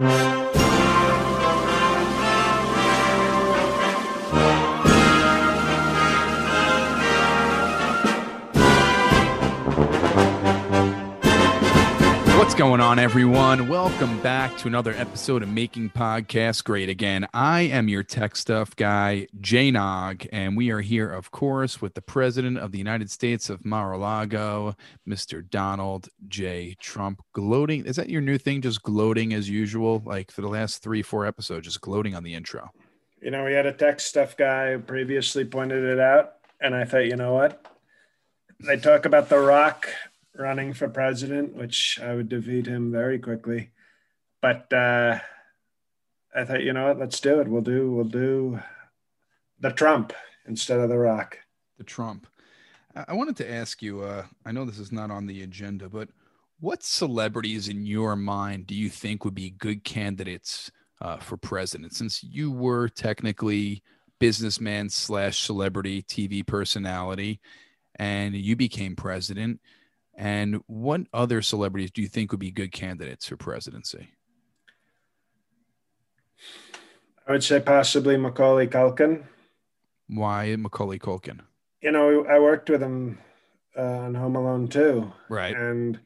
What's going on, everyone? Welcome back to another episode of Making Podcasts Great Again. I am your tech stuff guy, Jay Nog, and we are here, of course, with the President of the United States of Mar-a-Lago, Mr. Donald J. Trump. Gloating. Is that your new thing? Just gloating as usual? Like for the last three, four episodes, just gloating on the intro. You know, we had a tech stuff guy previously pointed it out, and I thought, you know what? They talk about The Rock running for president, which I would defeat him very quickly. But uh, I thought, you know what? Let's do it. We'll do we'll do the Trump instead of the Rock. The Trump. I wanted to ask you. Uh, I know this is not on the agenda, but what celebrities in your mind do you think would be good candidates uh, for president? Since you were technically businessman slash celebrity TV personality, and you became president and what other celebrities do you think would be good candidates for presidency? I would say possibly Macaulay Culkin. Why Macaulay Culkin? You know, I worked with him uh, on Home Alone too. Right. And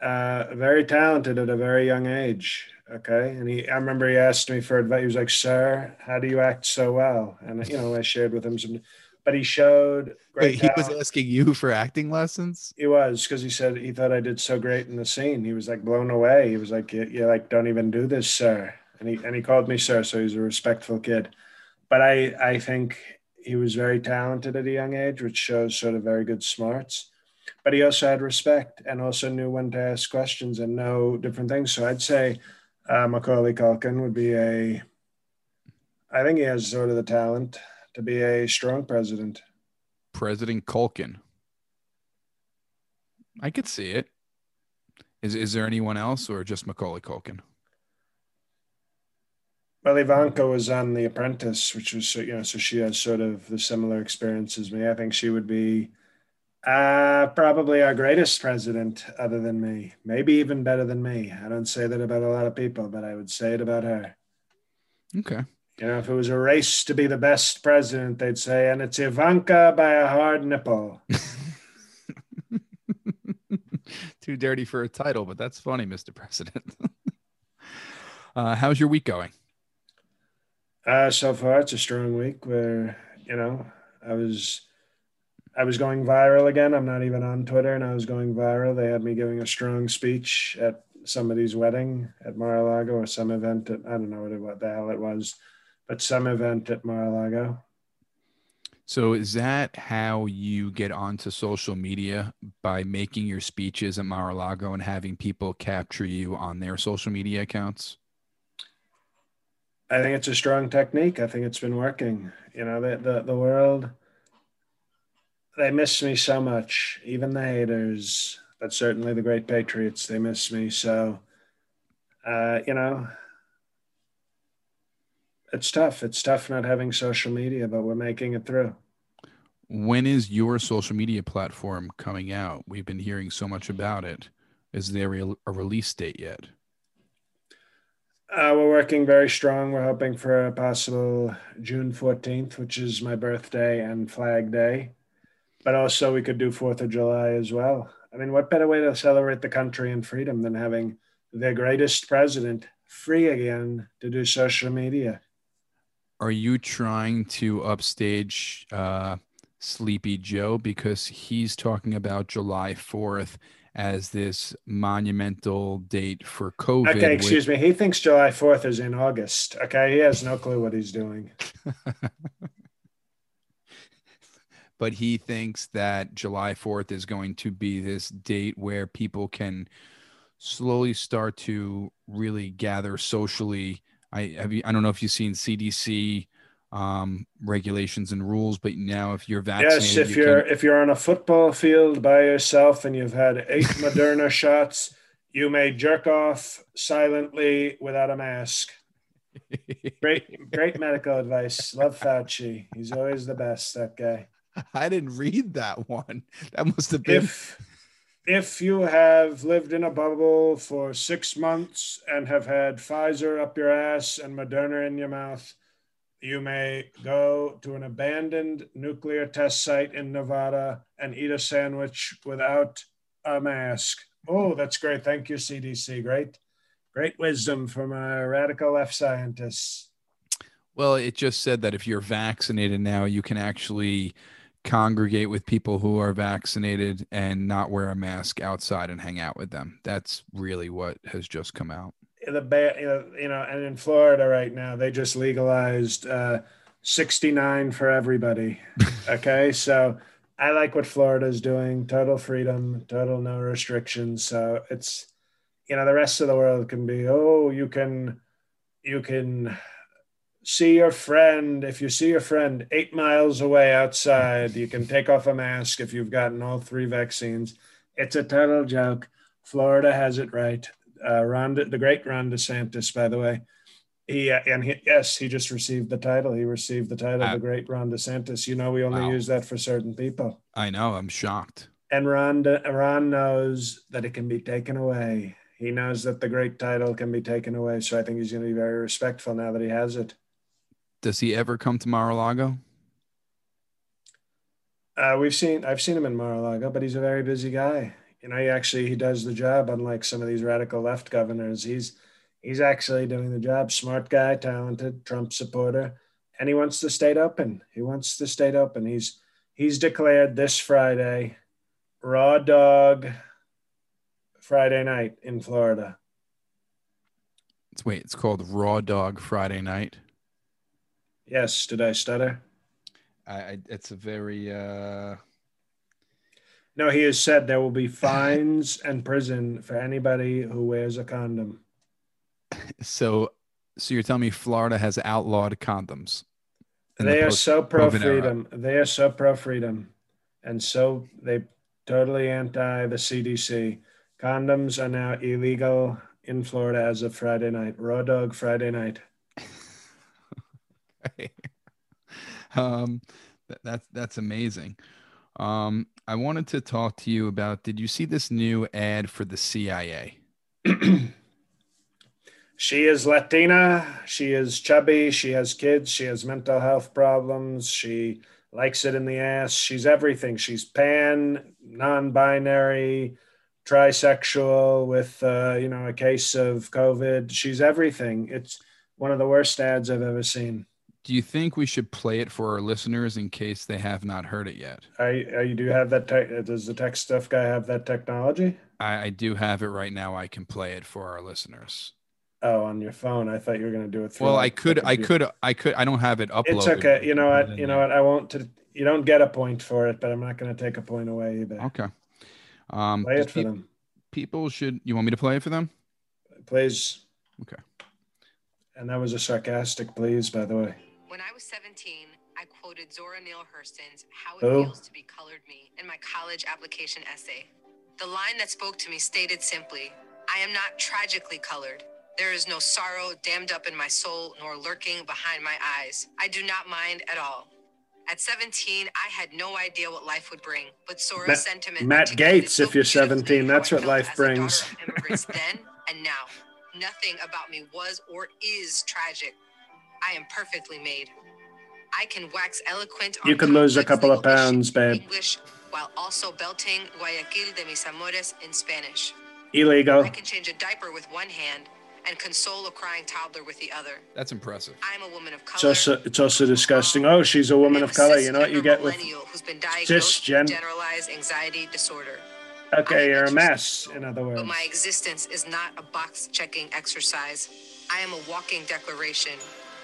uh, very talented at a very young age. Okay. And he, I remember he asked me for advice. He was like, Sir, how do you act so well? And, you know, I shared with him some but he showed Wait, he was asking you for acting lessons. He was because he said he thought I did so great in the scene. He was like blown away. He was like, "You, you like don't even do this, sir." And he and he called me sir, so he's a respectful kid. But I I think he was very talented at a young age, which shows sort of very good smarts. But he also had respect and also knew when to ask questions and know different things. So I'd say uh, Macaulay Culkin would be a. I think he has sort of the talent to be a strong president. President Culkin. I could see it. Is is there anyone else or just Macaulay Culkin? Well, Ivanka was on The Apprentice, which was you know, so she has sort of the similar experience as me. I think she would be uh, probably our greatest president, other than me. Maybe even better than me. I don't say that about a lot of people, but I would say it about her. Okay. You know, if it was a race to be the best president, they'd say, and it's Ivanka by a hard nipple. Too dirty for a title, but that's funny, Mr. President. uh, how's your week going? Uh, so far, it's a strong week where, you know, I was. I was going viral again. I'm not even on Twitter, and I was going viral. They had me giving a strong speech at somebody's wedding at Mar-a-Lago or some event. At, I don't know what, it, what the hell it was at some event at Mar-a-Lago. So is that how you get onto social media by making your speeches at Mar-a-Lago and having people capture you on their social media accounts? I think it's a strong technique. I think it's been working. You know, the the, the world they miss me so much. Even the haters, but certainly the great patriots, they miss me. So uh, you know, it's tough. It's tough not having social media, but we're making it through. When is your social media platform coming out? We've been hearing so much about it. Is there a, release date yet? Uh, we're working very strong. We're hoping for a possible June 14th, which is my birthday and Flag Day. But also, we could do 4th of July as well. I mean, what better way to celebrate the country and freedom than having the greatest president free again to do social media? Are you trying to upstage uh, Sleepy Joe because he's talking about July 4th as this monumental date for COVID? Okay, excuse me. He thinks July 4th is in August. Okay, he has no clue what he's doing. but he thinks that July 4th is going to be this date where people can slowly start to really gather socially. I have you, I don't know if you've seen CDC um, regulations and rules, but now if you're vaccinated, Yes, if you you're can- if you're on a football field by yourself and you've had eight Moderna shots, you may jerk off silently without a mask. Great, great medical advice. Love Fauci. He's always the best. That guy. I didn't read that one. That must have been. If if you have lived in a bubble for six months and have had Pfizer up your ass and Moderna in your mouth, you may go to an abandoned nuclear test site in Nevada and eat a sandwich without a mask. Oh, that's great. Thank you, CDC. Great, great wisdom from a radical left scientist. Well, it just said that if you're vaccinated now, you can actually congregate with people who are vaccinated and not wear a mask outside and hang out with them. That's really what has just come out. the ba- you know, you know, and in Florida right now, they just legalized uh, 69 for everybody. Okay, so I like what Florida is doing. Total freedom, total no restrictions. So it's, you know, the rest of the world can be, oh, you can, you can see your friend. If you see your friend eight miles away outside, you can take off a mask if you've gotten all three vaccines. It's a total joke. Florida has it right uh, Ron, the great Ron DeSantis, by the way. He uh, and he, yes, he just received the title. He received the title, Uh, the great Ron DeSantis. You know, we only wow. use that for certain people. I know. I'm shocked. And Ron, De- Ron knows that it can be taken away. He knows that the great title can be taken away. So I think he's going to be very respectful now that he has it. Does he ever come to Mar-a-Lago? Uh, we've seen, I've seen him in Mar-a-Lago, but he's a very busy guy. You know, he actually he does the job. Unlike some of these radical left governors, he's he's actually doing the job. Smart guy, talented, Trump supporter, and he wants the state open. He wants the state open. He's he's declared this Friday, raw dog Friday night in Florida. It's wait. It's called Raw Dog Friday Night. Yes, did I stutter? I, I it's a very uh No, he has said there will be fines and prison for anybody who wears a condom. so so you're telling me Florida has outlawed condoms. in the They are post- so pro era. freedom. They are so pro freedom, and so they totally anti the CDC. Condoms are now illegal in Florida as of Friday night. Raw dog Friday night. um that, that's that's amazing. Um I wanted to talk to you about did you see this new ad for the CIA? She is Latina. She is chubby. She has kids. She has mental health problems. She likes it in the ass. She's everything. She's pan, non-binary, trisexual with uh, you know a case of COVID. She's everything. It's one of the worst ads I've ever seen. Do you think we should play it for our listeners in case they have not heard it yet? I, I you do have that. Te- does the tech stuff guy have that technology? I, I do have it right now. I can play it for our listeners. Oh, on your phone. I thought you were going to do it. Through Well, I could, I could, I could. I don't have it uploaded. It's okay. You know what? You know what? I won't. T- you don't get a point for it, but I'm not going to take a point away either. Okay. Um, Play it for peop- them, people should. You want me to play it for them? please. Okay. And that was a sarcastic please, by the way. When I was 17, I quoted Zora Neale Hurston's How It Who? Feels to Be Colored Me in my college application essay. The line that spoke to me stated simply I am not tragically colored. There is no sorrow dammed up in my soul nor lurking behind my eyes. I do not mind at all. At 17, I had no idea what life would bring, but Zora's Matt- sentiment. Matt Gaetz, so if you're 17, that's what life as a daughter brings. then and now. Nothing about me was or is tragic. I am perfectly made. I can wax eloquent. You could lose a couple of pounds, in babe. English, while also belting Guayaquil de mis amores in Spanish. Illegal. I can change a diaper with one hand and console a crying toddler with the other. That's impressive. I'm a woman of It's color. also it's also disgusting. Oh, she's a woman of color. You know what you get with millennial who's been diagnosed cisgen- generalized anxiety disorder. okay, you're a mess. In other words, But my existence is not a box checking exercise. I am a walking declaration,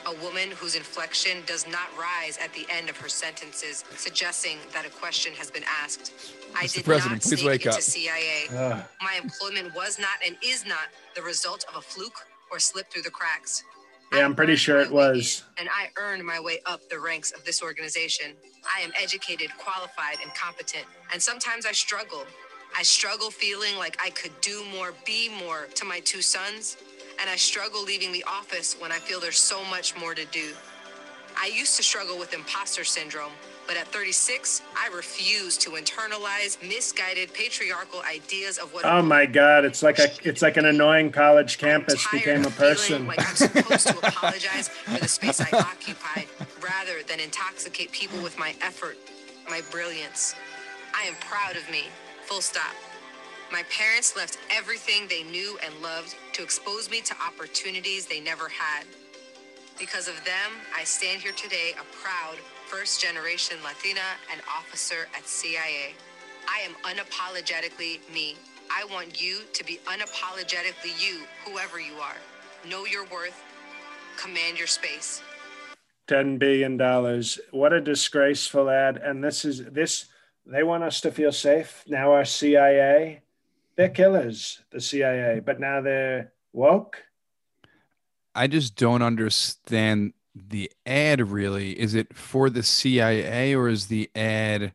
a woman whose inflection does not rise at the end of her sentences, suggesting that a question has been asked. I Mr. did President, not please sneak wake into up. CIA. Ugh. My employment was not and is not the result of a fluke or slip through the cracks. Yeah, I'm pretty sure it was. And I earned my way up the ranks of this organization. I am educated, qualified, and competent. And sometimes I struggle. I struggle feeling like I could do more, be more to my two sons. And I struggle leaving the office when I feel there's so much more to do. I used to struggle with imposter syndrome, but at 36, I refuse to internalize misguided patriarchal ideas of what. Oh my God! It's like a it's like an annoying college campus became a person. Like I'm supposed to apologize for the space I occupied rather than intoxicate people with my effort, my brilliance. I am proud of me. Full stop. My parents left everything they knew and loved to expose me to opportunities they never had. Because of them, I stand here today a proud first generation Latina and officer at CIA. I am unapologetically me. I want you to be unapologetically you, whoever you are. Know your worth, command your space. Ten billion dollars. What a disgraceful ad! And this is this. They want us to feel safe. Now our CIA, they're killers. The CIA, but now they're woke. I just don't understand the ad really. Is it for the CIA or is the ad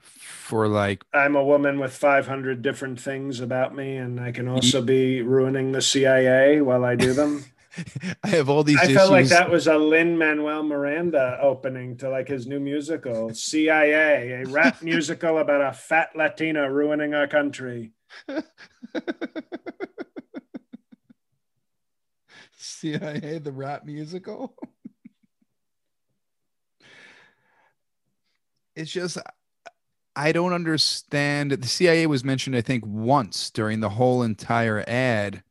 for like I'm a woman with 500 different things about me, and I can also be ruining the CIA while I do them. I have all these I issues. felt like that was a Lin Manuel Miranda opening to like his new musical, CIA, a rap musical about a fat Latina ruining our country. CIA the rap musical. it's just I don't understand. The CIA was mentioned, I think, once during the whole entire ad.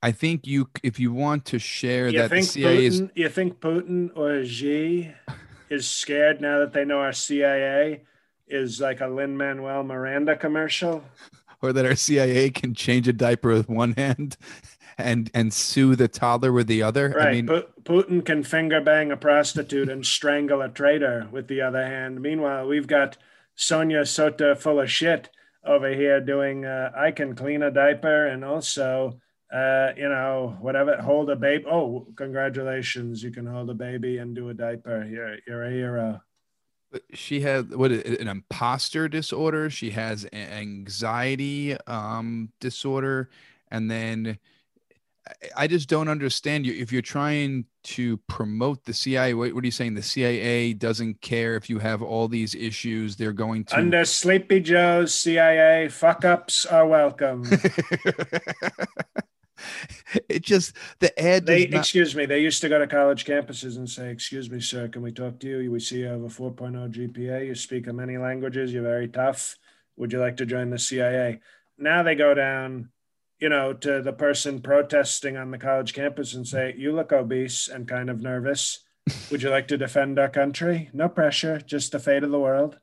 I think you, if you want to share You that the think CIA is You think Putin or Xi is scared now that they know our CIA is like a Lin Manuel Miranda commercial? Or that our CIA can change a diaper with one hand and and sue the toddler with the other. Right. I mean, Pu- Putin can finger bang a prostitute and strangle a traitor with the other hand. Meanwhile, we've got Sonia Sota full of shit over here doing, uh, I can clean a diaper and also, uh, you know, whatever, hold a baby. Oh, congratulations. You can hold a baby and do a diaper. You're, you're a hero. She had what an imposter disorder. She has anxiety um, disorder, and then I- I just don't understand you. If you're trying to promote the CIA, what, what are you saying? The CIA doesn't care if you have all these issues. They're going to Under Sleepy Joe's CIA, fuck ups are welcome. it just the ad They, not, excuse me, they used to go to college campuses and say, Excuse me, sir, can we talk to you? We see you have a 4.0 GPA. You speak many languages. You're very tough. Would you like to join the CIA? Now they go down, you know, to the person protesting on the college campus and say, You look obese and kind of nervous. Would you like to defend our country? No pressure, just the fate of the world.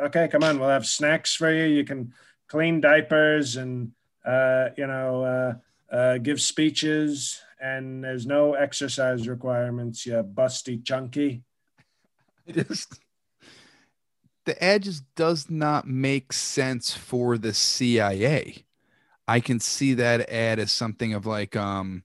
Okay, come on. We'll have snacks for you. You can clean diapers and, uh, you know, uh, uh, give speeches, and there's no exercise requirements. You busty chunky. it just the ad just does not make sense for the CIA. I can see that ad as something of like um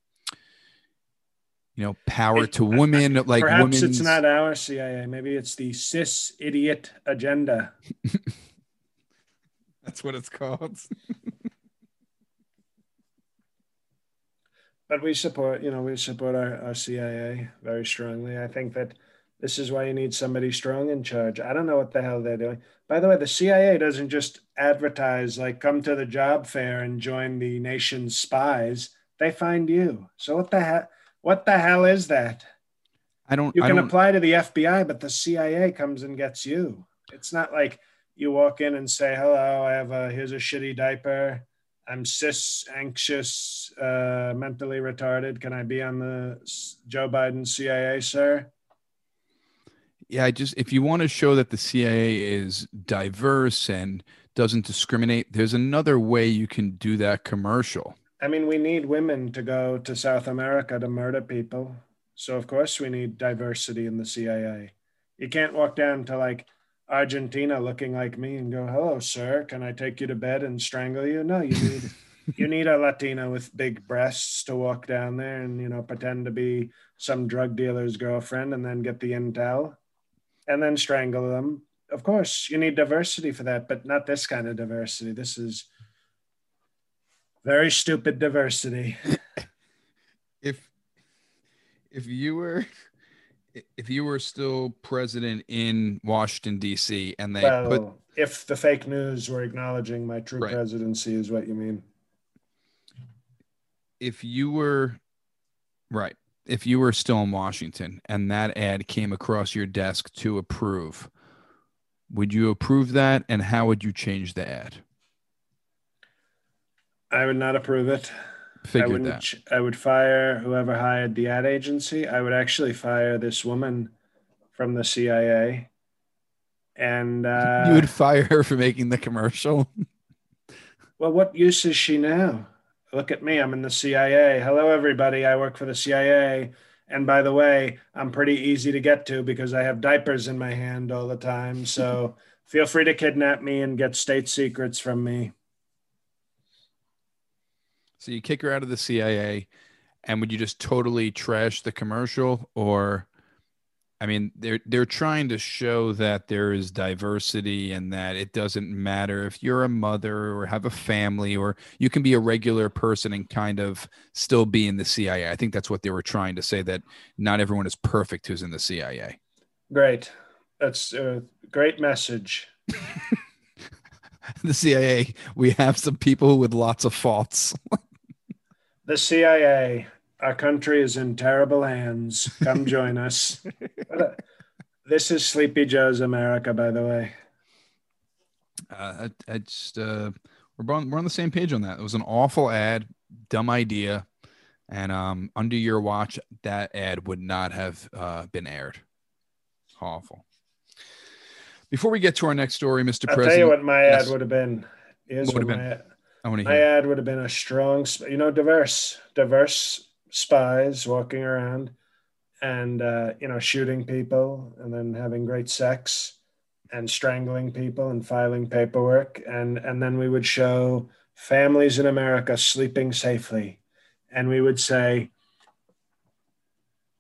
you know power to women like Perhaps women's it's not our CIA. Maybe it's the cis idiot agenda. that's what it's called. But we support, you know, we support our, our CIA very strongly. I think that this is why you need somebody strong in charge. I don't know what the hell they're doing. By the way, the CIA doesn't just advertise like come to the job fair and join the nation's spies. They find you. So what the hell? What the hell is that? I don't You can don't apply to the FBI, but the CIA comes and gets you. It's not like you walk in and say, "Hello, I have a here's a shitty diaper. I'm cis, anxious, uh, mentally retarded. Can I be on the Joe Biden CIA, sir?" yeah, I just if you want to show that the CIA is diverse and doesn't discriminate, there's another way you can do that commercial. I mean, we need women to go to South America to murder people. So of course we need diversity in the CIA. You can't walk down to like Argentina looking like me and go, "Hello, sir. Can I take you to bed and strangle you?" No, you need you need a Latina with big breasts to walk down there and you know pretend to be some drug dealer's girlfriend and then get the intel and then strangle them. Of course, you need diversity for that, but not this kind of diversity. This is very stupid diversity. if if you were if you were still president in Washington D.C. and they well, put if the fake news were acknowledging my true right. presidency is what you mean. If you were right, if you were still in Washington and that ad came across your desk to approve, would you approve that and how would you change the ad? I would not approve it. Figured I that. I would fire whoever hired the ad agency. I would actually fire this woman from the CIA. And uh, you would fire her for making the commercial. well, what use is she now? Look at me. I'm in the CIA. Hello, everybody. I work for the CIA. And by the way, I'm pretty easy to get to because I have diapers in my hand all the time. So feel free to kidnap me and get state secrets from me. So you kick her out of the CIA, and would you just totally trash the commercial, or? I mean, they're they're trying to show that there is diversity and that it doesn't matter if you're a mother or have a family or you can be a regular person and kind of still be in the CIA. I think that's what they were trying to say that not everyone is perfect who's in the CIA. Great. That's a great message. the CIA, we have some people with lots of faults. the CIA, our country is in terrible hands. Come join us. this is Sleepy Joe's America, by the way. Uh, I, I just uh, we're on we're on the same page on that. It was an awful ad, dumb idea, and um, under your watch, that ad would not have uh, been aired. Awful. Before we get to our next story, Mr. President. I'll President, tell you what my yes. ad would have been. Here's what would have been. I want to. My ad would have been a strong, you know, diverse, diverse spies walking around and uh, you know shooting people and then having great sex and strangling people and filing paperwork. And and then we would show families in America sleeping safely. And we would say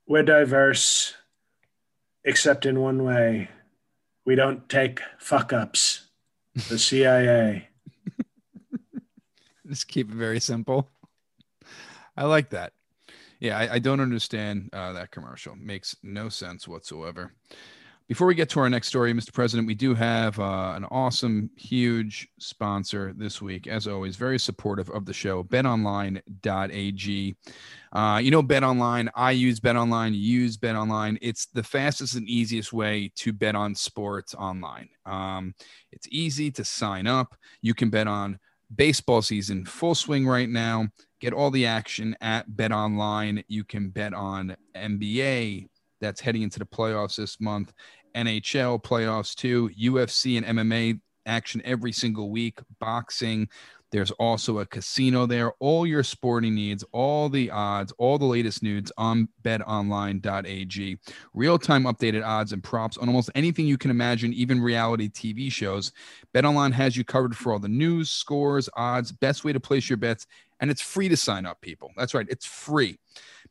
we're diverse except in one way. We don't take fuck ups the CIA Just keep it very simple. I like that. Yeah, I, I don't understand uh, that commercial. Makes no sense whatsoever. Before we get to our next story, Mr. President, we do have uh, an awesome, huge sponsor this week. As always, very supportive of the show, betonline.ag. Uh, you know, BetOnline, I use BetOnline, use BetOnline. It's the fastest and easiest way to bet on sports online. Um, it's easy to sign up. You can bet on baseball season full swing right now. Get all the action at Bet Online. You can bet on NBA that's heading into the playoffs this month, NHL playoffs too, UFC and MMA action every single week, boxing. There's also a casino there. All your sporting needs, all the odds, all the latest news on betonline.ag. Real time updated odds and props on almost anything you can imagine, even reality TV shows. BetOnline has you covered for all the news, scores, odds, best way to place your bets, and it's free to sign up, people. That's right, it's free.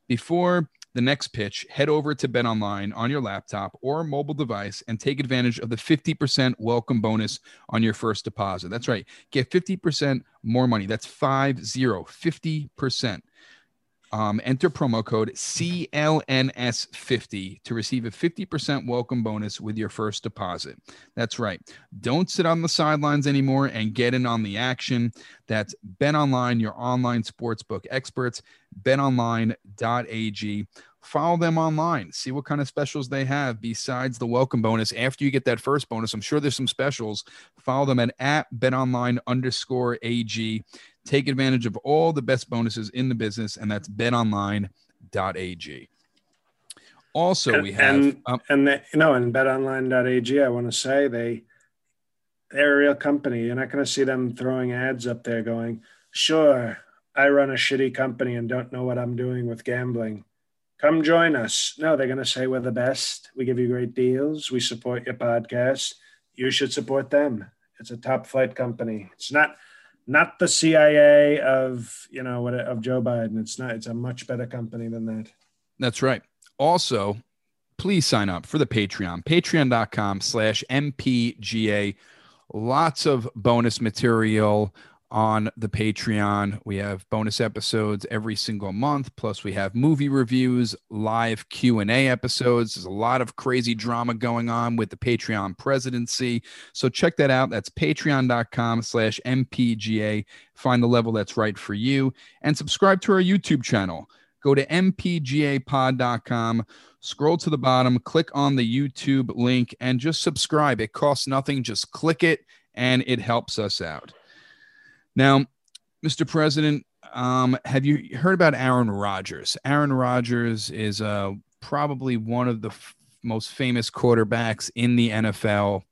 Before the next pitch, head over to Bet Online on your laptop or mobile device and take advantage of the 50% welcome bonus on your first deposit. That's right. Get 50% more money. That's 50, 50%. Um, enter promo code CLNS50 to receive a 50% welcome bonus with your first deposit. That's right. Don't sit on the sidelines anymore and get in on the action. That's Bet Online, your online sportsbook experts, betonline.ag. Follow them online, see what kind of specials they have besides the welcome bonus. After you get that first bonus, I'm sure there's some specials. Follow them at, at betonline underscore AG. Take advantage of all the best bonuses in the business, and that's betonline.ag. Also, and, we have and, um, and the, you know, and betonline.ag, I want to say they they're a real company. You're not going to see them throwing ads up there going, "Sure, I run a shitty company and don't know what I'm doing with gambling." come join us. No, they're going to say we're the best. We give you great deals. We support your podcast. You should support them. It's a top flight company. It's not not the CIA of you know what of Joe Biden. It's not. It's a much better company than that. That's right. Also, please sign up for the Patreon. Patreon.com slash MPGA. Lots of bonus material on the Patreon. We have bonus episodes every single month. Plus, we have movie reviews, live Q and A episodes. There's a lot of crazy drama going on with the Patreon presidency. So check that out. That's Patreon.com/slash MPGA. Find the level that's right for you, and subscribe to our YouTube channel. Go to mpgapod.com. Scroll to the bottom, click on the YouTube link, and just subscribe. It costs nothing. Just click it, and it helps us out. Now, Mr. President, um, have you heard about Aaron Rodgers? Aaron Rodgers is uh, probably one of the f- most famous quarterbacks in the NFL.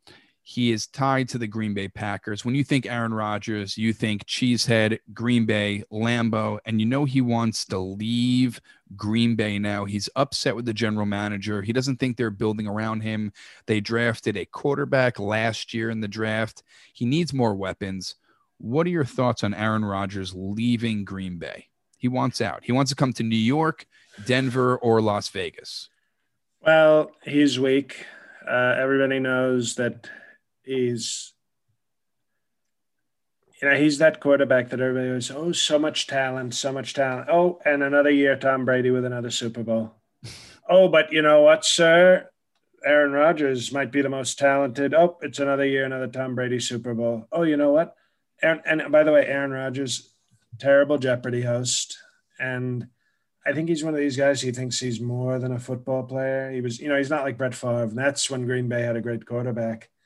He is tied to the Green Bay Packers. When you think Aaron Rodgers, you think Cheesehead, Green Bay, Lambeau, and you know he wants to leave Green Bay now. He's upset with the general manager. He doesn't think they're building around him. They drafted a quarterback last year in the draft. He needs more weapons. What are your thoughts on Aaron Rodgers leaving Green Bay? He wants out. He wants to come to New York, Denver, or Las Vegas. Well, he's weak. Uh, everybody knows that he's, you know, he's that quarterback that everybody was, oh, so much talent, so much talent. Oh, and another year, Tom Brady with another Super Bowl. oh, but you know what, sir? Aaron Rodgers might be the most talented. Oh, it's another year, another Tom Brady Super Bowl. Oh, you know what? Aaron, and by the way, Aaron Rodgers, terrible Jeopardy host, and I think he's one of these guys. He thinks he's more than a football player. He was, you know, he's not like Brett Favre. And that's when Green Bay had a great quarterback.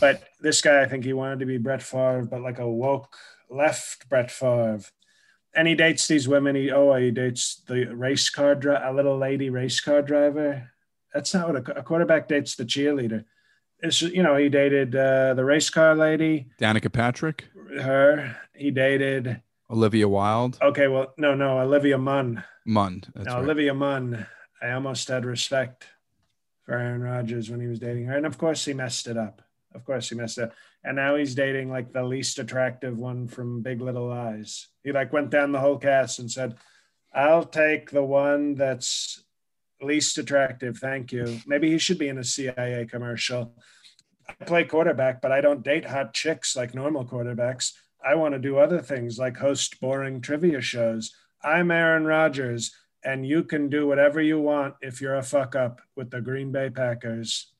But this guy, I think he wanted to be Brett Favre, but like a woke left Brett Favre. And he dates these women. He oh, he dates the race car driver, a little lady race car driver. That's not what a, a quarterback dates the cheerleader. It's you know he dated uh, the race car lady, Danica Patrick her. He dated Olivia Wilde. Okay, well, no, no, Olivia Munn. Munn. That's now, right. Olivia Munn. I almost had respect for Aaron Rodgers when he was dating her, and of course he messed it up. Of course he messed it up. And now he's dating like the least attractive one from Big Little Lies. He like went down the whole cast and said, "I'll take the one that's least attractive. Thank you." Maybe he should be in a CIA commercial. I play quarterback, but I don't date hot chicks like normal quarterbacks. I want to do other things like host boring trivia shows. I'm Aaron Rodgers, and you can do whatever you want if you're a fuck up with the Green Bay Packers.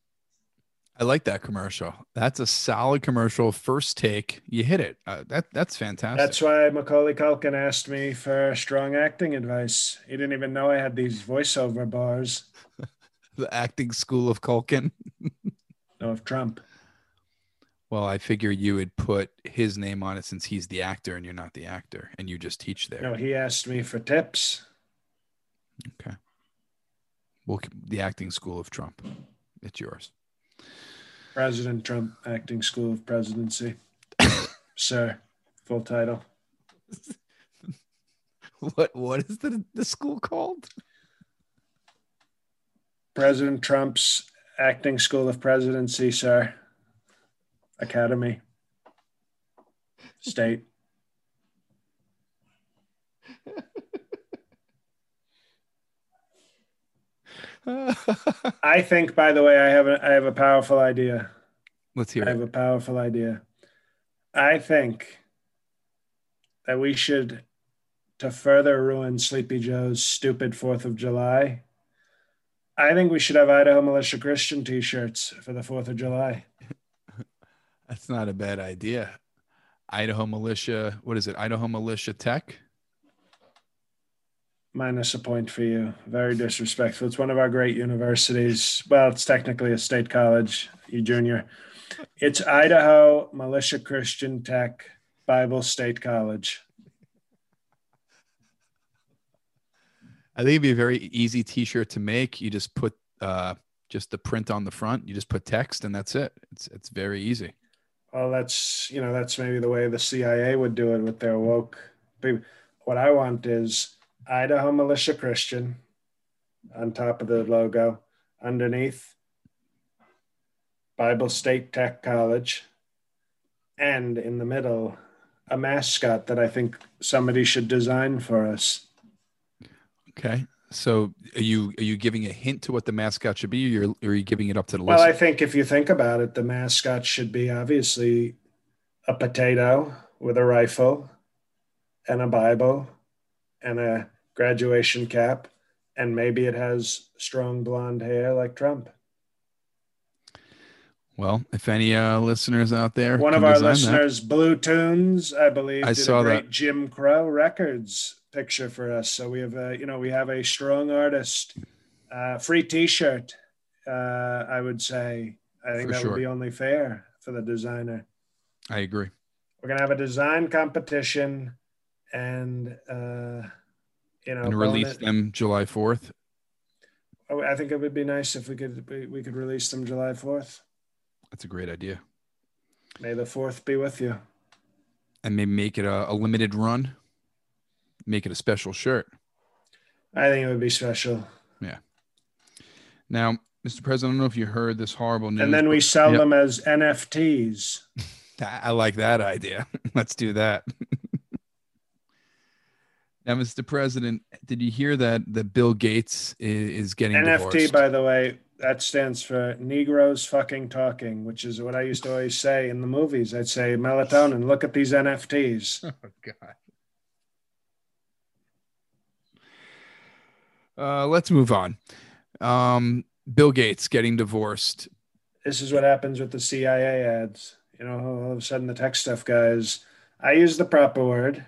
I like that commercial. That's a solid commercial. First take, you hit it. Uh, that that's fantastic. That's why Macaulay Culkin asked me for strong acting advice. He didn't even know I had these voiceover bars. the acting school of Culkin. of Trump. Well, I figure you would put his name on it since he's the actor and you're not the actor, and you just teach there. No, he asked me for tips. Okay. Well, the acting school of Trump. It's yours. President Trump Acting School of Presidency. Sir, full title. what what is the the school called? President Trump's Acting School of Presidency, sir. Academy. State. I think, by the way, I have a I have a powerful idea. Let's hear it. I have a powerful idea. I think that we should, to further ruin Sleepy Joe's stupid Fourth of July, I think we should have Idaho Militia Christian T-shirts for the Fourth of July. That's not a bad idea. Idaho Militia, what is it? Idaho Militia Tech. Minus a point for you. Very disrespectful. It's one of our great universities. Well, it's technically a state college, you junior. It's Idaho Militia Christian Tech Bible State College. I think it'd be a very easy T-shirt to make. You just put uh, just the print on the front. You just put text, and that's it. It's it's very easy. Well, that's you know that's maybe the way the CIA would do it with their woke. What I want is Idaho Militia Christian, on top of the logo. Underneath, Bible State Tech College. And in the middle, a mascot that I think somebody should design for us. Okay. So are you are you giving a hint to what the mascot should be, or, you're, are you giving it up to the list? Well, I think if you think about it, the mascot should be obviously a potato with a rifle and a Bible and a graduation cap. And maybe it has strong blonde hair like Trump. Well, if any uh, listeners out there, One of our design that- listeners, Blue Tunes, I believe, I did saw a great that. Jim Crow Records picture for us. So we have a, you know, we have a strong artist. Uh, free T-shirt, uh, I would say. I think For that sure. would be only fair for the designer. I agree. We're gonna have a design competition, and uh, you know, And release them July fourth. Oh, I think it would be nice if we could we, we could release them July fourth. That's a great idea. May the fourth be with you. And maybe make it a, a limited run. Make it a special shirt. I think it would be special. Yeah. Now, Mr. President, I don't know if you heard this horrible news. and then we sell Yep. them as NFTs. I like that idea. Let's do that. now, Mr. President, did you hear that that Bill Gates is, is getting NFT, divorced? by the way, that stands for Negroes fucking talking, which is what I used to always say in the movies. I'd say, melatonin, look at these NFTs. Oh God. Uh, let's move on. Um, Bill Gates getting divorced. This is what happens with the CIA ads. You know, all of a sudden the tech stuff guys, I use the proper word,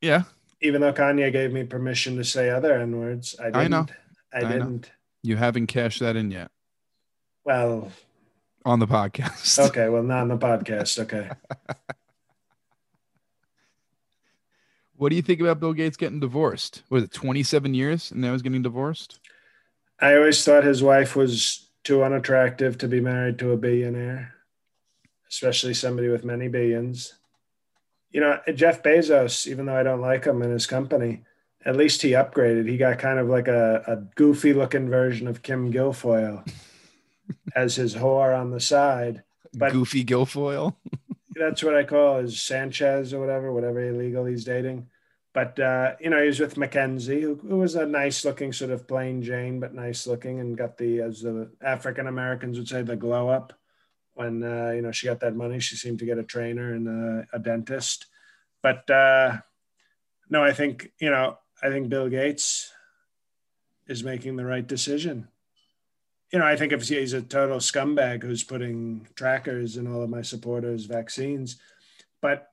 Yeah, even though Kanye gave me permission to say other N words. I didn't. I know. I I know. You haven't cashed that in yet Well, on the podcast. okay. Well, not on the podcast. Okay. What do you think about Bill Gates getting divorced? Was it 27 years and now he's getting divorced? I always thought his wife was too unattractive to be married to a billionaire, especially somebody with many billions. You know, Jeff Bezos, even though I don't like him and his company, at least he upgraded. He got kind of like a, a goofy looking version of Kim Guilfoyle as his whore on the side. But- Goofy Guilfoyle. That's what I call his Sanchez or whatever, whatever illegal he's dating. But uh, you know, he was with Mackenzie, who, who was a nice looking sort of plain Jane, but nice looking, and got the as the African Americans would say the glow up. When uh, you know she got that money, she seemed to get a trainer and a, a dentist. But uh, no, I think you know, I think Bill Gates is making the right decision. You know, I think if he's a total scumbag who's putting trackers in all of my supporters' vaccines, but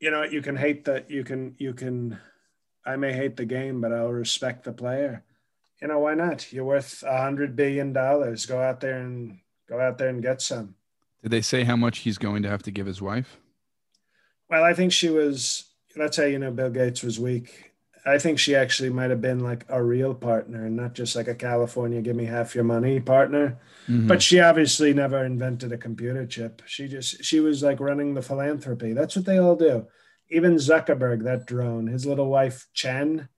you know, you can hate the you can you can I may hate the game, but I'll respect the player. You know, why not? You're worth a hundred billion dollars. Go out there and go out there and get some. Did they say how much he's going to have to give his wife? Well, I think she was that's how you know Bill Gates was weak. I think she actually might have been like a real partner and not just like a California give me half your money partner. Mhm. But she obviously never invented a computer chip. She just she was like running the philanthropy. That's what they all do. Even Zuckerberg, that drone, his little wife Chen,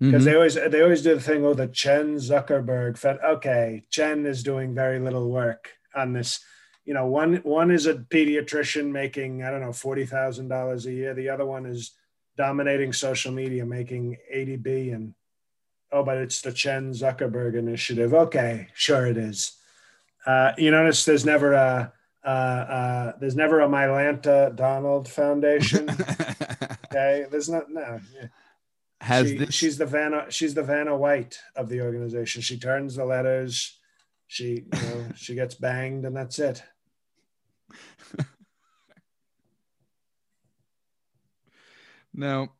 because Mhm. they always they always do the thing. Oh, the Chen Zuckerberg. Fed, okay, Chen is doing very little work on this. You know, one one is a pediatrician making I don't know forty thousand dollars a year. The other one is dominating social media, making eighty billion. Oh, but it's the Chen Zuckerberg initiative. Okay, sure it is. Uh, you notice there's never a uh, uh, there's never a Melania Donald Foundation. Okay, there's not no. yeah. Has She- this she's the Vanna she's the Vanna White of the organization. She turns the letters. She you know she gets banged and that's it. now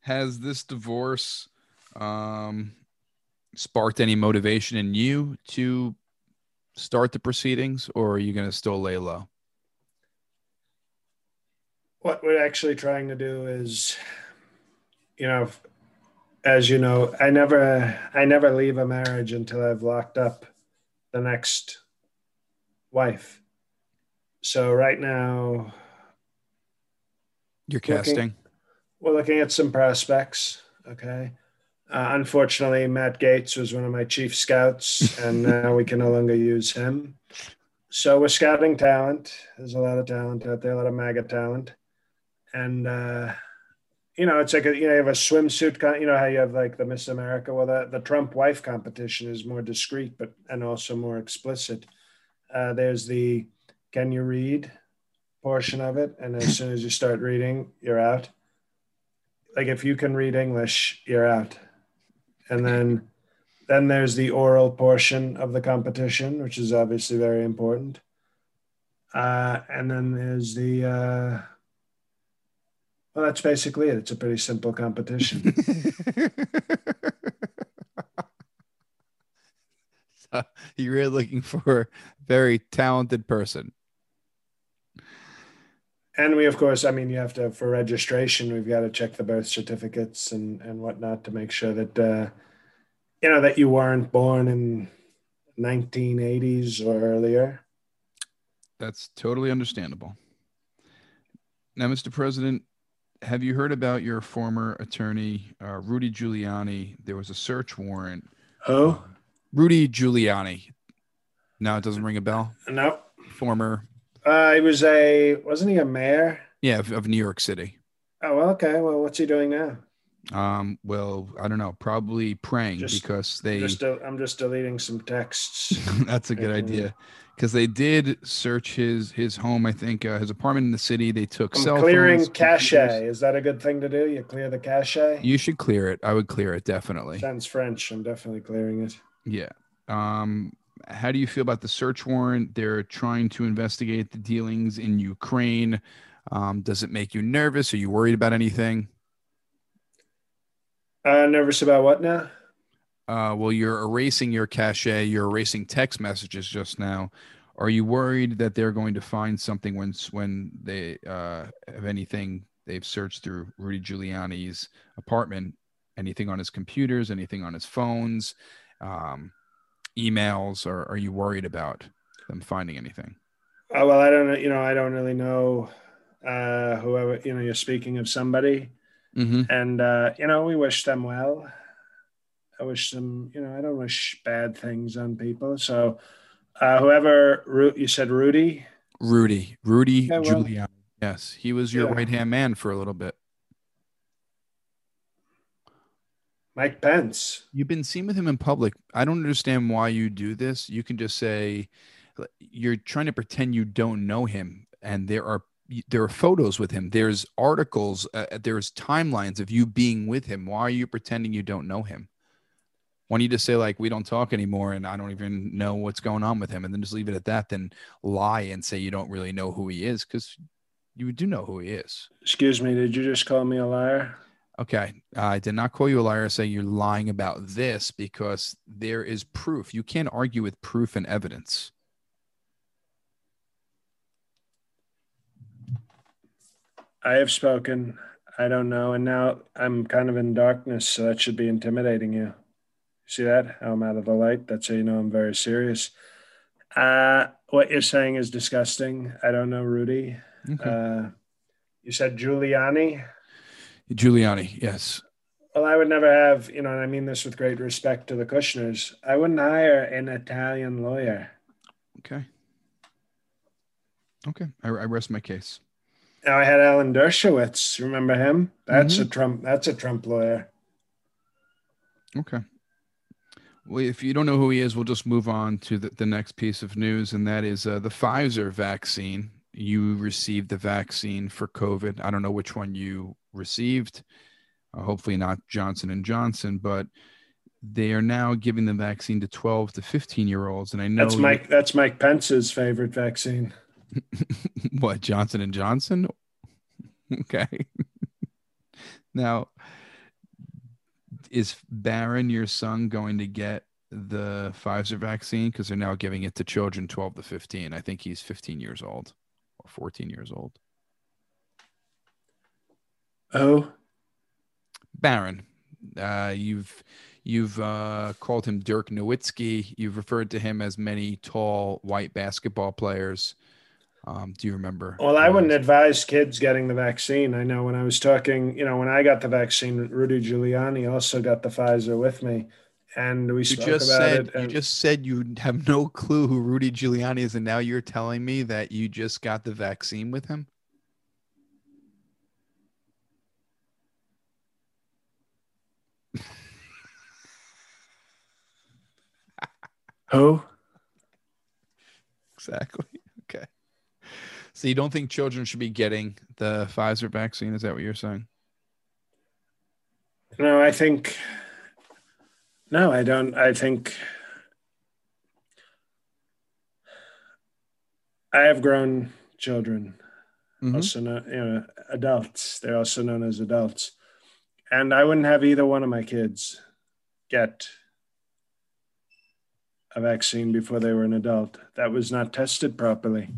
has this divorce um, sparked any motivation in you to start the proceedings, or are you going to still lay low? What we're actually trying to do is, you know, as you know, I never I never leave a marriage until I've locked up the next wife. So right now You're Looking- casting. We're looking at some prospects. Okay. Uh, unfortunately, Matt Gaetz was one of my chief scouts, and now we can no longer use him. So we're scouting talent. There's a lot of talent out there, a lot of MAGA talent, and uh, you know, it's like a, you know, you have a swimsuit. Con- you know how you have like the Miss America. Well, the, the Trump wife competition is more discreet, but and also more explicit. Uh, there's the can you read portion of it, and as soon as you start reading, you're out. Like if you can read English, you're out and then then there's the oral portion of the competition, which is obviously very important. Uh, and then there's the uh, well, that's basically it. It's a pretty simple competition. so you're really looking for a very talented person. And we, of course, I mean, you have to for registration. We've got to check the birth certificates and and whatnot to make sure that uh, you know that you weren't born in 1980s or earlier. That's totally understandable. Now, Mr. President, have you heard about your former attorney, uh, Rudy Giuliani? There was a search warrant. oh Rudy Giuliani. No, it doesn't ring a bell. No. Former. Uh, he was a wasn't he a mayor? Yeah, of, of New York City. Oh, well, okay. Well, what's he doing now? Um, well, I don't know, probably praying Just- because they. Just I'm just deleting some texts. that's a good Mhm. idea because they did search his his home. I think uh, his apartment in the city. They took I'm cell clearing phones, cache. computers. Is that a good thing to do? You clear the cache? You should clear it. I would clear it definitely. Sounds French. I'm definitely clearing it. Yeah. Um, how do you feel about the search warrant? They're trying to investigate the dealings in Ukraine. Um, does it make you nervous? Are you worried about anything? Uh, nervous about what now? Uh, well, you're erasing your cache. You're erasing text messages just now. Are you worried that they're going to find something when when they uh, have anything they've searched through Rudy Giuliani's apartment? Anything on his computers? Anything on his phones? Um, emails? Or are you worried about them finding anything? Oh well, I don't know. You know, I don't really know. Uh, whoever you know, you're speaking of somebody, Mm-hmm. and uh, you know, we wish them well. I wish them. You know, I don't wish bad things on people. So, uh, whoever Ru- you said, Rudy. Rudy, Rudy Yeah, well- Giuliani. Yes, he was your Yeah. right hand man for a little bit. Mike Pence. You've been seen with him in public. I don't understand why you do this. You can just say you're trying to pretend you don't know him, and there are there are photos with him. There's articles. Uh, there's timelines of you being with him. Why are you pretending you don't know him? Why don't you just say like we don't talk anymore, and I don't even know what's going on with him, and then just leave it at that? Then lie and say you don't really know who he is because you do know who he is. Excuse me. Did you just call me a liar? Okay. I did not call you a liar. Say you're lying about this because there is proof. You can't argue with proof and evidence. I have spoken. I don't know, and now I'm kind of in darkness, so that should be intimidating you. See that? How I'm out of the light. That's how you know I'm very serious. Uh, what you're saying is disgusting. I don't know, Rudy. Okay. Uh, you said Giuliani. Giuliani, yes. Well, I would never have, you know, and I mean this with great respect to the Kushners. I wouldn't hire an Italian lawyer. Okay. Okay. I, I rest my case. Now I had Alan Dershowitz. Remember him? That's a Trump. That's a Trump lawyer. Okay. Well, if you don't know who he is, we'll just move on to the, the next piece of news, and that is uh, the Pfizer vaccine. You received the vaccine for COVID. I don't know which one you received. Uh, hopefully not Johnson and Johnson, but they are now giving the vaccine to 12 to 15 year olds. And I know That's you- Mike. That's Mike Pence's favorite vaccine. what Johnson and Johnson? okay. now, is Barron your son going to get the Pfizer vaccine because they're now giving it to children 12 to 15? I think he's 15 years old 14 years old. Oh, Barron, uh, you've you've uh, called him Dirk Nowitzki. You've referred to him as many tall white basketball players. Um, do you remember? Well, I wouldn't advise kids getting the vaccine. I know when I was talking, you know, when I got the vaccine, Rudy Giuliani also got the Pfizer with me, and we You spoke just about said it. you just said you have no clue who Rudy Giuliani is, and now you're telling me that you just got the vaccine with him. who? Exactly. Okay. So you don't think children should be getting the Pfizer vaccine? Is that what you're saying? No, I think. No, I don't. I think. I have grown children, Mhm. also known, you know, adults. They're also known as adults, and I wouldn't have either one of my kids get a vaccine before they were an adult. That was not tested properly.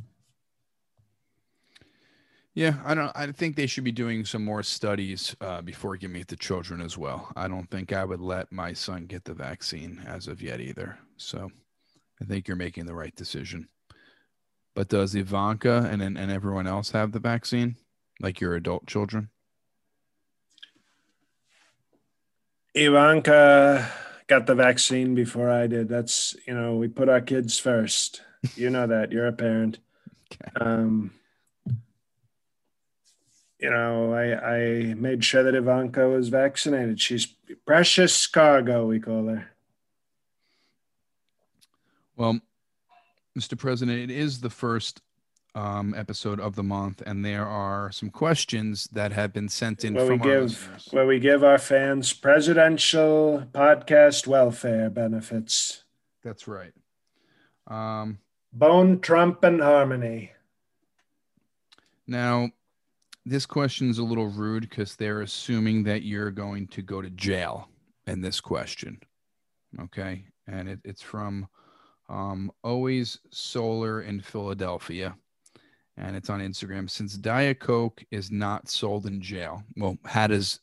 Yeah, I don't. I think they should be doing some more studies uh, before giving it to children as well. I don't think I would let my son get the vaccine as of yet either. So, I think you're making the right decision. But does Ivanka and and, everyone else have the vaccine, like your adult children? Ivanka got the vaccine before I did. That's you know we put our kids first. You know that. You're a parent. Okay. Um, you know, I I made sure that Ivanka was vaccinated. She's precious cargo, we call her. Well, Mr. President, it is the first um, episode of the month, and there are some questions that have been sent in Where we give where we give our fans presidential podcast welfare benefits. That's right. Um, Bone, Trump, and harmony. now, this question is a little rude because they're assuming that you're going to go to jail in this question. Okay. And it, it's from um, Always Solar in Philadelphia. And it's on Instagram. Since Diet Coke is not sold in jail, well, how does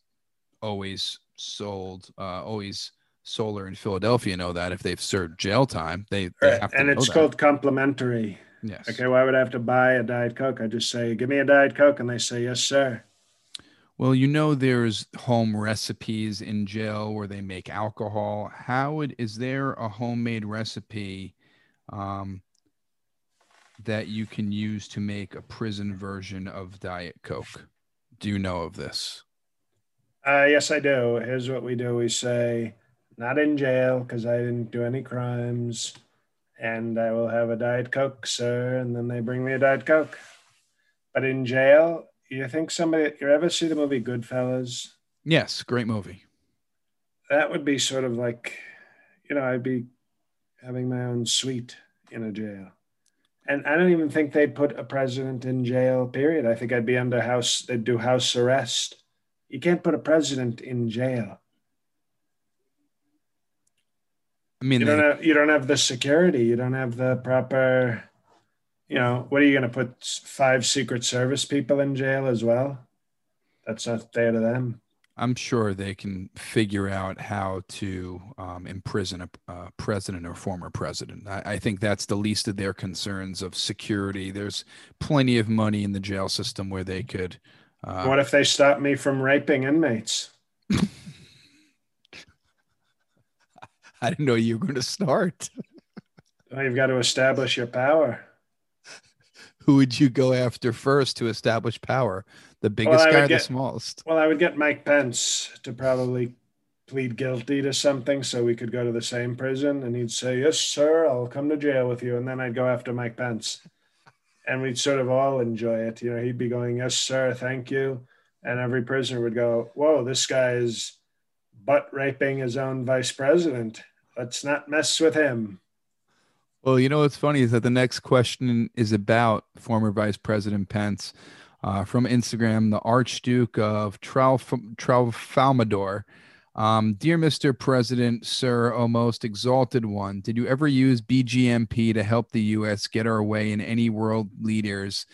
Always sold, uh, Always Solar in Philadelphia know that if they've served jail time, they, they have to and it's that. called complimentary. Yes. Okay, why would I have to buy a Diet Coke? I just say, give me a Diet Coke, and they say, yes, sir. Well, you know, there's home recipes in jail where they make alcohol. How would is there a homemade recipe um, that you can use to make a prison version of Diet Coke? Do you know of this? Uh, yes, I do. Here's what we do we say, not in jail because I didn't do any crimes, and I will have a Diet Coke, sir. And then they bring me a Diet Coke. But in jail, you think somebody, you ever see the movie Goodfellas? Yes, great movie. That would be sort of like, you know, I'd be having my own suite in a jail. And I don't even think they'd put a president in jail, period. I think I'd be under house, they'd do house arrest. You can't put a president in jail. I mean, You don't have you don't have the security. You don't have the proper. You know what are you going to put five Secret Service people in jail as well? That's not fair to them. I'm sure they can figure out how to um, imprison a, president or former president. I, I think that's the least of their concerns of security. There's plenty of money in the jail system where they could. Uh, what if they stop me from raping inmates? I didn't know you were going to start. Well, you've got to establish your power. Who would you go after first to establish power? The biggest would guy, or the smallest? Well, I would get Mike Pence to probably plead guilty to something so we could go to the same prison and he'd say, Yes, sir, I'll come to jail with you. And then I'd go after Mike Pence. And we'd sort of all enjoy it. You know, he'd be going, Yes, sir, thank you. And every prisoner would go, Whoa, this guy is butt raping his own vice president. Let's not mess with him. Well, you know what's funny is that the next question is about former Vice President Pence uh, from Instagram, the Archduke of Tralf- Tralfamadore. Um, Dear Mr. President, Sir, O most exalted one, did you ever use BGMP to help the U.S. get our way in any world leaders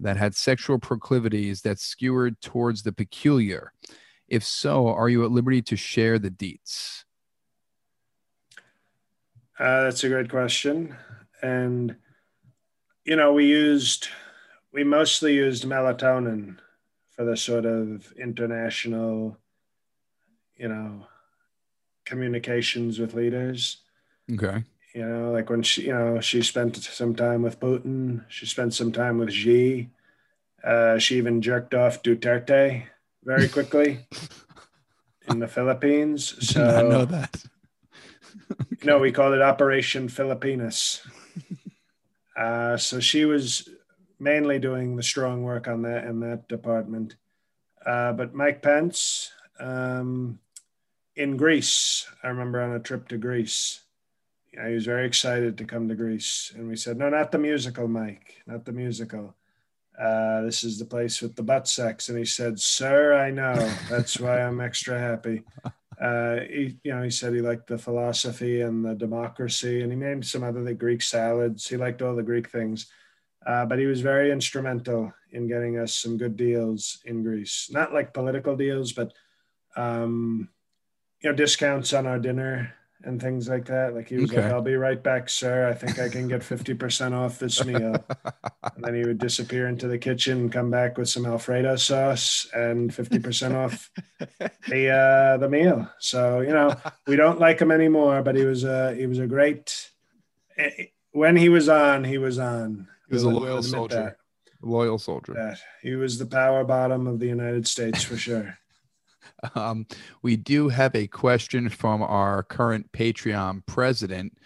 that had sexual proclivities that skewered towards the peculiar? If so, are you at liberty to share the deets? Uh, that's a great question. And, you know, we used we mostly used melatonin for the sort of international, you know, communications with leaders. Okay. You know, like when she, you know, she spent some time with Putin. She spent some time with Xi. Uh, she even jerked off Duterte very quickly in the Philippines. So I know that. no, we called it Operation Filipinas. Uh, so she was mainly doing the strong work on that in that department. Uh, but Mike Pence um, in Greece, I remember on a trip to Greece, yeah, he was very excited to come to Greece. And we said, no, not the musical, Mike, not the musical. Uh, this is the place with the butt sex. And he said, sir, I know. That's why I'm extra happy. Uh, he, you know, he said he liked the philosophy and the democracy, and he named some other the Greek salads. He liked all the Greek things, uh, but he was very instrumental in getting us some good deals in Greece. Not like political deals, but um, you know, discounts on our dinner and things like that. Like he was Okay. like, "I'll be right back, sir. I think I can get fifty percent off this meal." and then he would disappear into the kitchen and come back with some Alfredo sauce and fifty percent off the uh, the meal. So you know, we don't like him anymore, but he was a he was a great. eh, When he was on, he was on. He was a loyal soldier. Loyal soldier. That, that. He was the power bottom of the United States for sure. Um, we do have a question from our current Patreon president,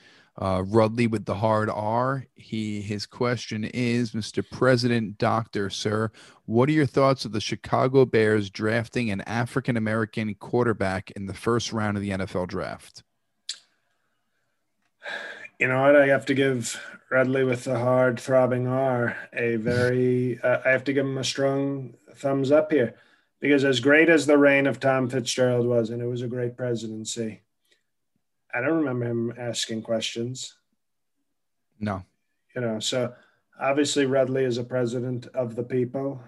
uh, Rudley with the hard R. He his question is, Mr. President, Doctor, Sir, what are your thoughts of the Chicago Bears drafting an African American quarterback in the first round of the NFL draft? You know what? I have to give Rudley with the hard throbbing R a very. Uh, I have to give him a strong thumbs up here, because as great as the reign of Tom Fitzgerald was, and it was a great presidency, I don't remember him asking questions. No. You know, so obviously Rudley is a president of the people,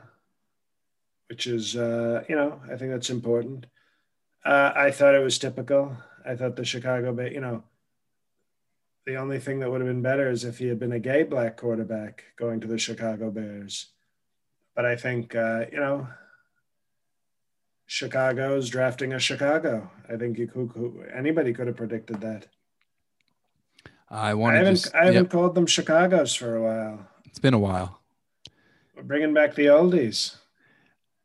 which is, uh, you know, I think that's important. Uh, I thought it was typical. I thought the Chicago Bay, you know, the only thing that would have been better is if he had been a gay black quarterback going to the Chicago Bears. But I think, uh, you know, Chicago's drafting a Chicago. I think you could, anybody could have predicted that. I I want to haven't, just. I haven't yep, called them Chicago's for a while. it's been a while. We're bringing back the oldies.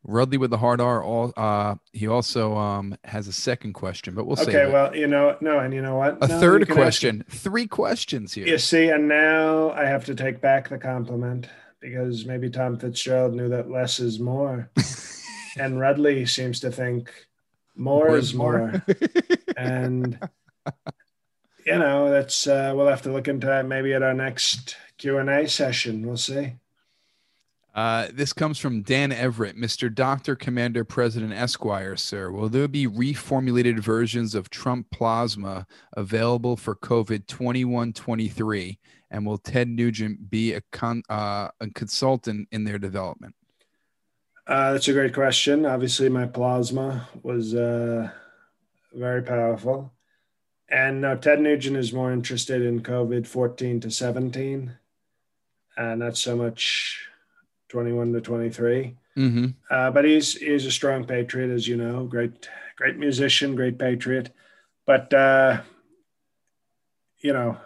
Rudley with the hard R. All uh, he also um has a second question, but we'll see. Okay, well, you know, no, and you know what? a No, third can ask- question. Three questions here. You see, and now I have to take back the compliment because maybe Tom Fitzgerald knew that less is more, and Rudley seems to think more, More is is more. more, and you know that's uh, we'll have to look into that maybe at our next Q and A session. We'll see. Uh, this comes from Dan Everett, Mr. Doctor Commander President Esquire, sir. Will there be reformulated versions of Trump plasma available for COVID 2123? And will Ted Nugent be a, con- uh, a consultant in their development? Uh, that's a great question. Obviously, my plasma was uh, very powerful. And no, Ted Nugent is more interested in COVID 14 to 17, and not so much 21 to 23. Mm-hmm. Uh, but he's he's a strong patriot, as you know. Great, great musician, great patriot. But uh, you know,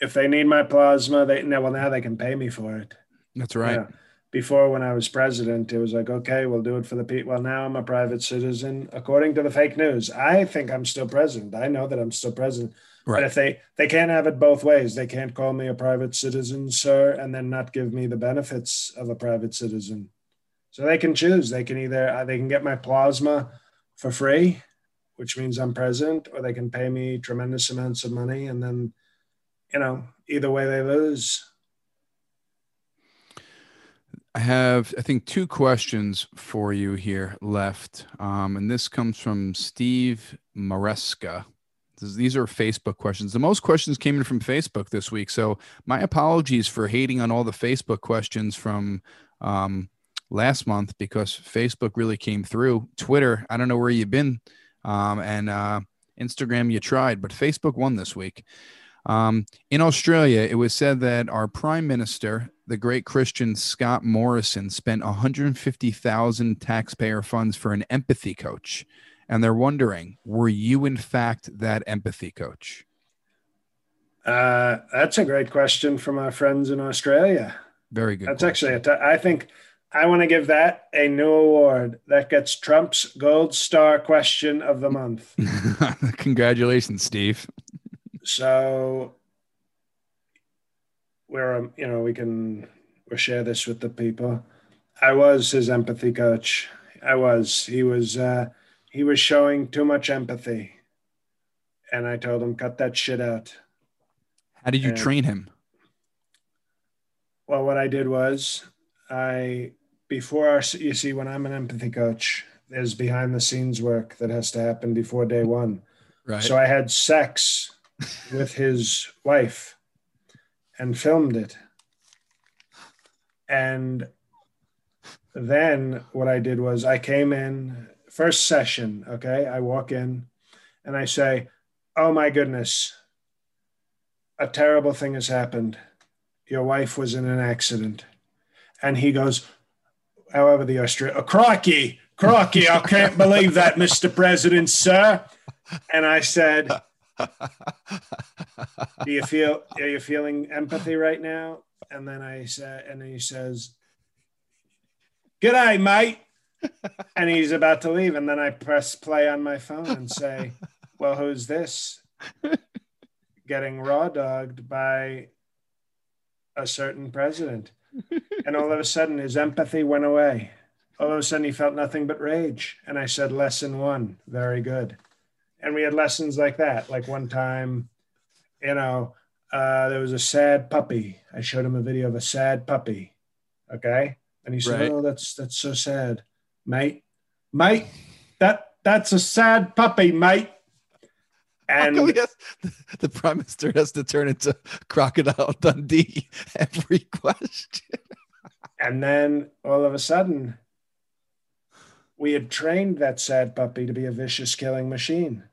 if they need my plasma, they now well now they can pay me for it. That's right. Yeah. Before, when I was president, it was like, okay, we'll do it for the people. Well, now I'm a private citizen, according to the fake news. I think I'm still president. I know that I'm still president. But Right. if they they can't have it both ways, they can't call me a private citizen, sir, and then not give me the benefits of a private citizen. So they can choose. They can either uh, they can get my plasma for free, which means I'm president, or they can pay me tremendous amounts of money, and then, you know, either way they lose. I have, I think, two questions for you here left. Um, and this comes from Steve Maresca. These are Facebook questions. The most questions came in from Facebook this week. So my apologies for hating on all the Facebook questions from um, last month because Facebook really came through. Twitter, I don't know where you've been. Um, and uh, Instagram, you tried, but Facebook won this week. Um, in Australia, it was said that our prime minister the great Christian Scott Morrison spent 150,000 taxpayer funds for an empathy coach. And they're wondering, were you in fact that empathy coach? Uh, that's a great question from our friends in Australia. Very good. That's question. actually, a t- I think I want to give that a new award that gets Trump's Gold Star question of the month. Congratulations, Steve. So we're, um, you know, we can we share this with the people. I was his empathy coach. I was. He was. Uh, he was showing too much empathy, and I told him cut that shit out. How did you and, train him? Well, what I did was I before our, you see when I'm an empathy coach, there's behind the scenes work that has to happen before day one. Right. So I had sex with his wife and filmed it. And then what I did was I came in first session, okay? I walk in and I say, "Oh my goodness. A terrible thing has happened. Your wife was in an accident." And he goes, however the Australian, oh, crikey, crikey, I can't believe that, Mr. President, sir. And I said, do you feel, are you feeling empathy right now? And then I said, and he says, G'day, mate. and he's about to leave. And then I press play on my phone and say, well, who's this? Getting raw dogged by a certain president and all of a sudden his empathy went away. All of a sudden he felt nothing but rage. And I said, Lesson one, very good. And we had lessons like that. Like one time, you know, uh, there was a sad puppy. I showed him a video of a sad puppy. Okay. And he said, right. Oh, that's that's so sad, mate. Mate, that that's a sad puppy, mate. And has, the prime minister has to turn into Crocodile Dundee every question. and then all of a sudden, we had trained that sad puppy to be a vicious killing machine.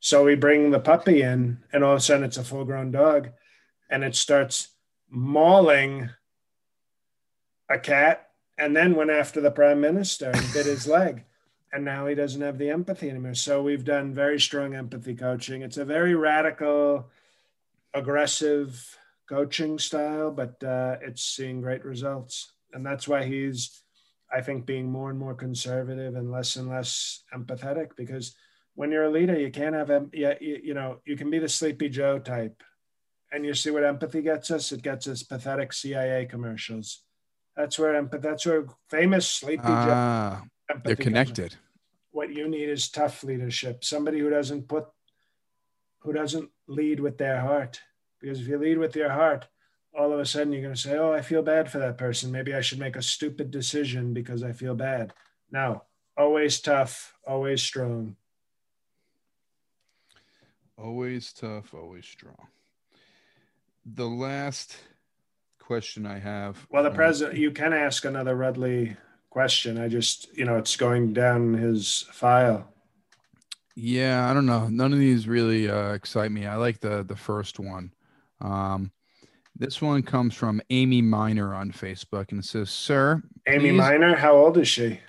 So we bring the puppy in, and all of a sudden it's a full grown dog, and it starts mauling a cat, and then went after the prime minister and bit his leg and now he doesn't have the empathy anymore. So we've done very strong empathy coaching. It's a very radical, aggressive coaching style, but uh, it's seeing great results. And that's why he's, I think, being more and more conservative and less and less empathetic because when you're a leader, you can't have, yeah, you, know, you can be the sleepy Joe type. And you see what empathy gets us? It gets us pathetic CIA commercials. That's where empathy, that's where famous sleepy ah. Joe they're connected. What you need is tough leadership. Somebody who doesn't put, who doesn't lead with their heart. Because if you lead with your heart, all of a sudden you're going to say, "Oh, I feel bad for that person. Maybe I should make a stupid decision because I feel bad." Now, always tough, always strong. Always tough, always strong. The last question I have. Well, the president, you can ask another Rudley question. I just, you know, it's going down his file. Yeah, I don't know. None of these really uh, excite me. I like the the first one. Um, this one comes from Amy Miner on Facebook, and it says, "Sir, Amy please... Miner, how old is she?"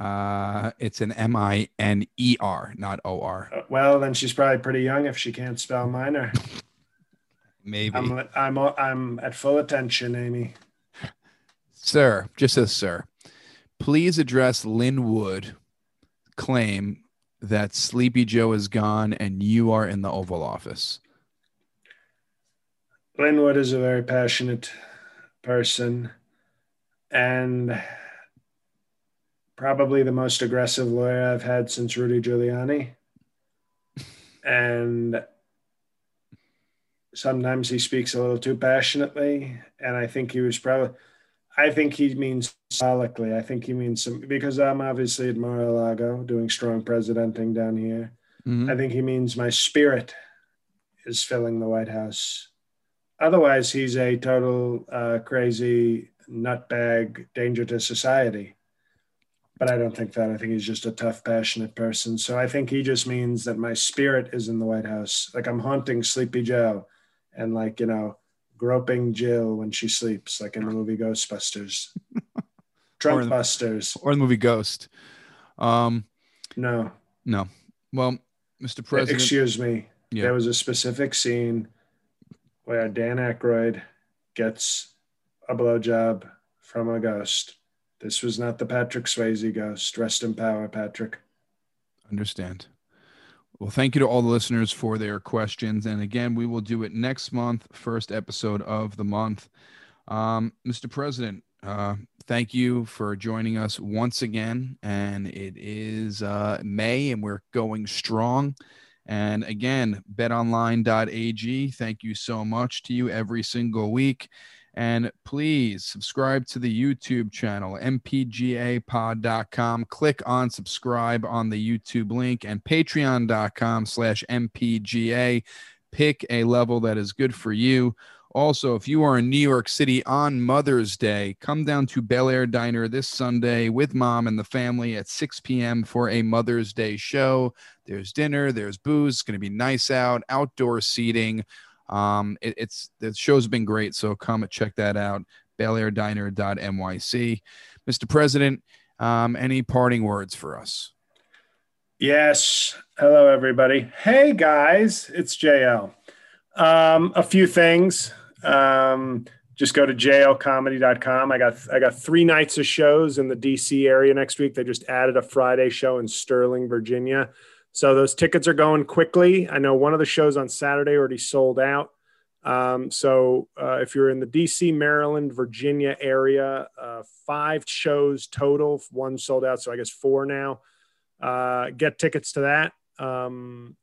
Uh, it's an M I N E R, not O R. Uh, well, then she's probably pretty young if she can't spell minor. Maybe. I'm I'm I'm at full attention, Amy. Sir, just as sir please address Lin Wood claim that Sleepy Joe is gone and you are in the Oval Office? Lin Wood is a very passionate person and probably the most aggressive lawyer I've had since Rudy Giuliani. and sometimes he speaks a little too passionately. And I think he was probably I think he means symbolically. I think he means some because I'm obviously at Mar-a-Lago doing strong presidenting down here. Mm-hmm. I think he means my spirit is filling the White House. Otherwise, he's a total uh, crazy nutbag, danger to society. But I don't think that. I think he's just a tough, passionate person. So I think he just means that my spirit is in the White House. Like I'm haunting Sleepy Joe and like, you know, groping Jill when she sleeps, like in the movie Ghostbusters. Drunk Busters. Or the movie Ghost. Um, no. No. Well, Mr. President. Excuse me. Yeah. There was a specific scene where Dan Aykroyd gets a blowjob from a ghost. This was not the Patrick Swayze ghost. Rest in power, Patrick. Understand. Well, thank you to all the listeners for their questions. And again, we will do it next month, first episode of the month. Um, Mr. President, uh, thank you for joining us once again. And it is uh, May, and we're going strong. And again, betonline.ag, thank you so much to you every single week. And please subscribe to the YouTube channel, mpgapod.com. Click on subscribe on the YouTube link and patreon.com slash mpga. Pick a level that is good for you. Also, if you are in New York City on Mother's Day, come down to Bel Air Diner this Sunday with mom and the family at 6 p.m. for a Mother's Day show. There's dinner, there's booze, it's going to be nice out, outdoor seating. Um, it, it's the show's been great, so come and check that out. BelAirDiner.nyc. Mr. President, um, any parting words for us? Yes. Hello, everybody. Hey, guys, it's JL. Um, a few things. Um, just go to jlcomedy.com. I got I got three nights of shows in the DC area next week. They just added a Friday show in Sterling, Virginia. So those tickets are going quickly. I know one of the shows on Saturday already sold out. Um, so uh, if you're in the DC, Maryland, Virginia area, uh, five shows total, one sold out. So I guess four now. Uh, get tickets to that. Um,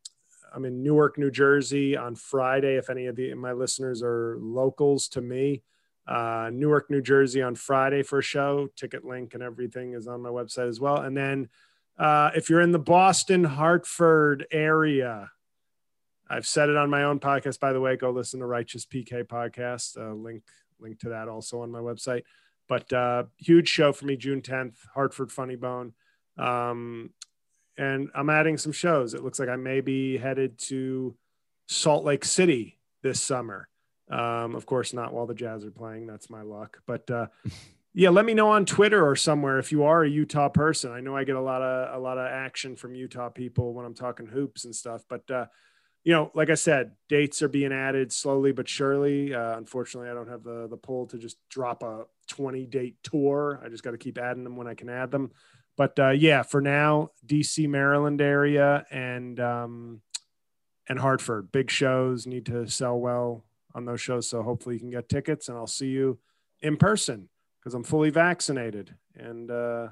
I'm in Newark, New Jersey on Friday. If any of the, my listeners are locals to me, uh, Newark, New Jersey on Friday for a show. Ticket link and everything is on my website as well. And then uh, if you're in the Boston, Hartford area, I've said it on my own podcast. By the way, go listen to Righteous PK podcast. Uh, link link to that also on my website. But uh, huge show for me, June 10th, Hartford Funny Bone. Um, and I'm adding some shows. It looks like I may be headed to Salt Lake City this summer. Um, of course, not while the Jazz are playing. That's my luck. But uh, yeah, let me know on Twitter or somewhere if you are a Utah person. I know I get a lot of a lot of action from Utah people when I'm talking hoops and stuff. But uh, you know, like I said, dates are being added slowly but surely. Uh, unfortunately, I don't have the the pull to just drop a 20 date tour. I just got to keep adding them when I can add them. But uh, yeah, for now, DC, Maryland area, and um, and Hartford, big shows need to sell well on those shows. So hopefully you can get tickets, and I'll see you in person because I'm fully vaccinated, and uh,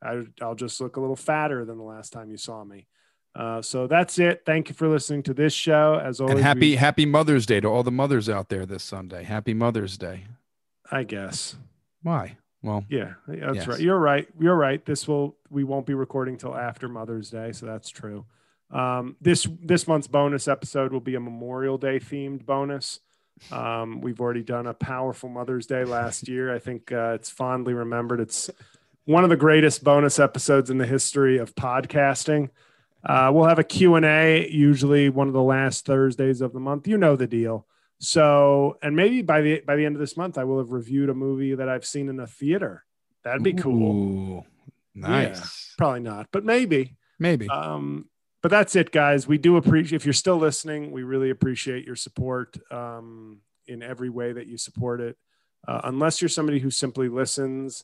I, will just look a little fatter than the last time you saw me. Uh, so that's it. Thank you for listening to this show. As always, and happy we, Happy Mother's Day to all the mothers out there this Sunday. Happy Mother's Day. I guess. Why? Well, yeah, that's yes. right. You're right. You're right. This will we won't be recording till after Mother's Day, so that's true. Um, this this month's bonus episode will be a Memorial Day themed bonus. Um, we've already done a powerful Mother's Day last year. I think uh, it's fondly remembered. It's one of the greatest bonus episodes in the history of podcasting. Uh, we'll have a Q&A, usually one of the last Thursdays of the month. You know the deal. So, and maybe by the by the end of this month, I will have reviewed a movie that I've seen in a theater. That'd be cool. Ooh, nice. Yeah, probably not, but maybe. Maybe. Um, but that's it, guys. We do appreciate if you're still listening. We really appreciate your support um, in every way that you support it. Uh, unless you're somebody who simply listens,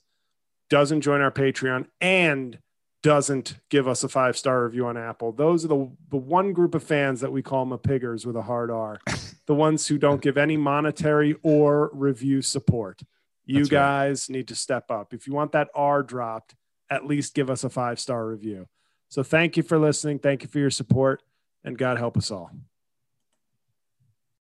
doesn't join our Patreon, and doesn't give us a five star review on Apple. Those are the the one group of fans that we call mapiggers with a hard R, the ones who don't give any monetary or review support. You That's guys right. need to step up. If you want that R dropped, at least give us a five star review. So thank you for listening. Thank you for your support, and God help us all.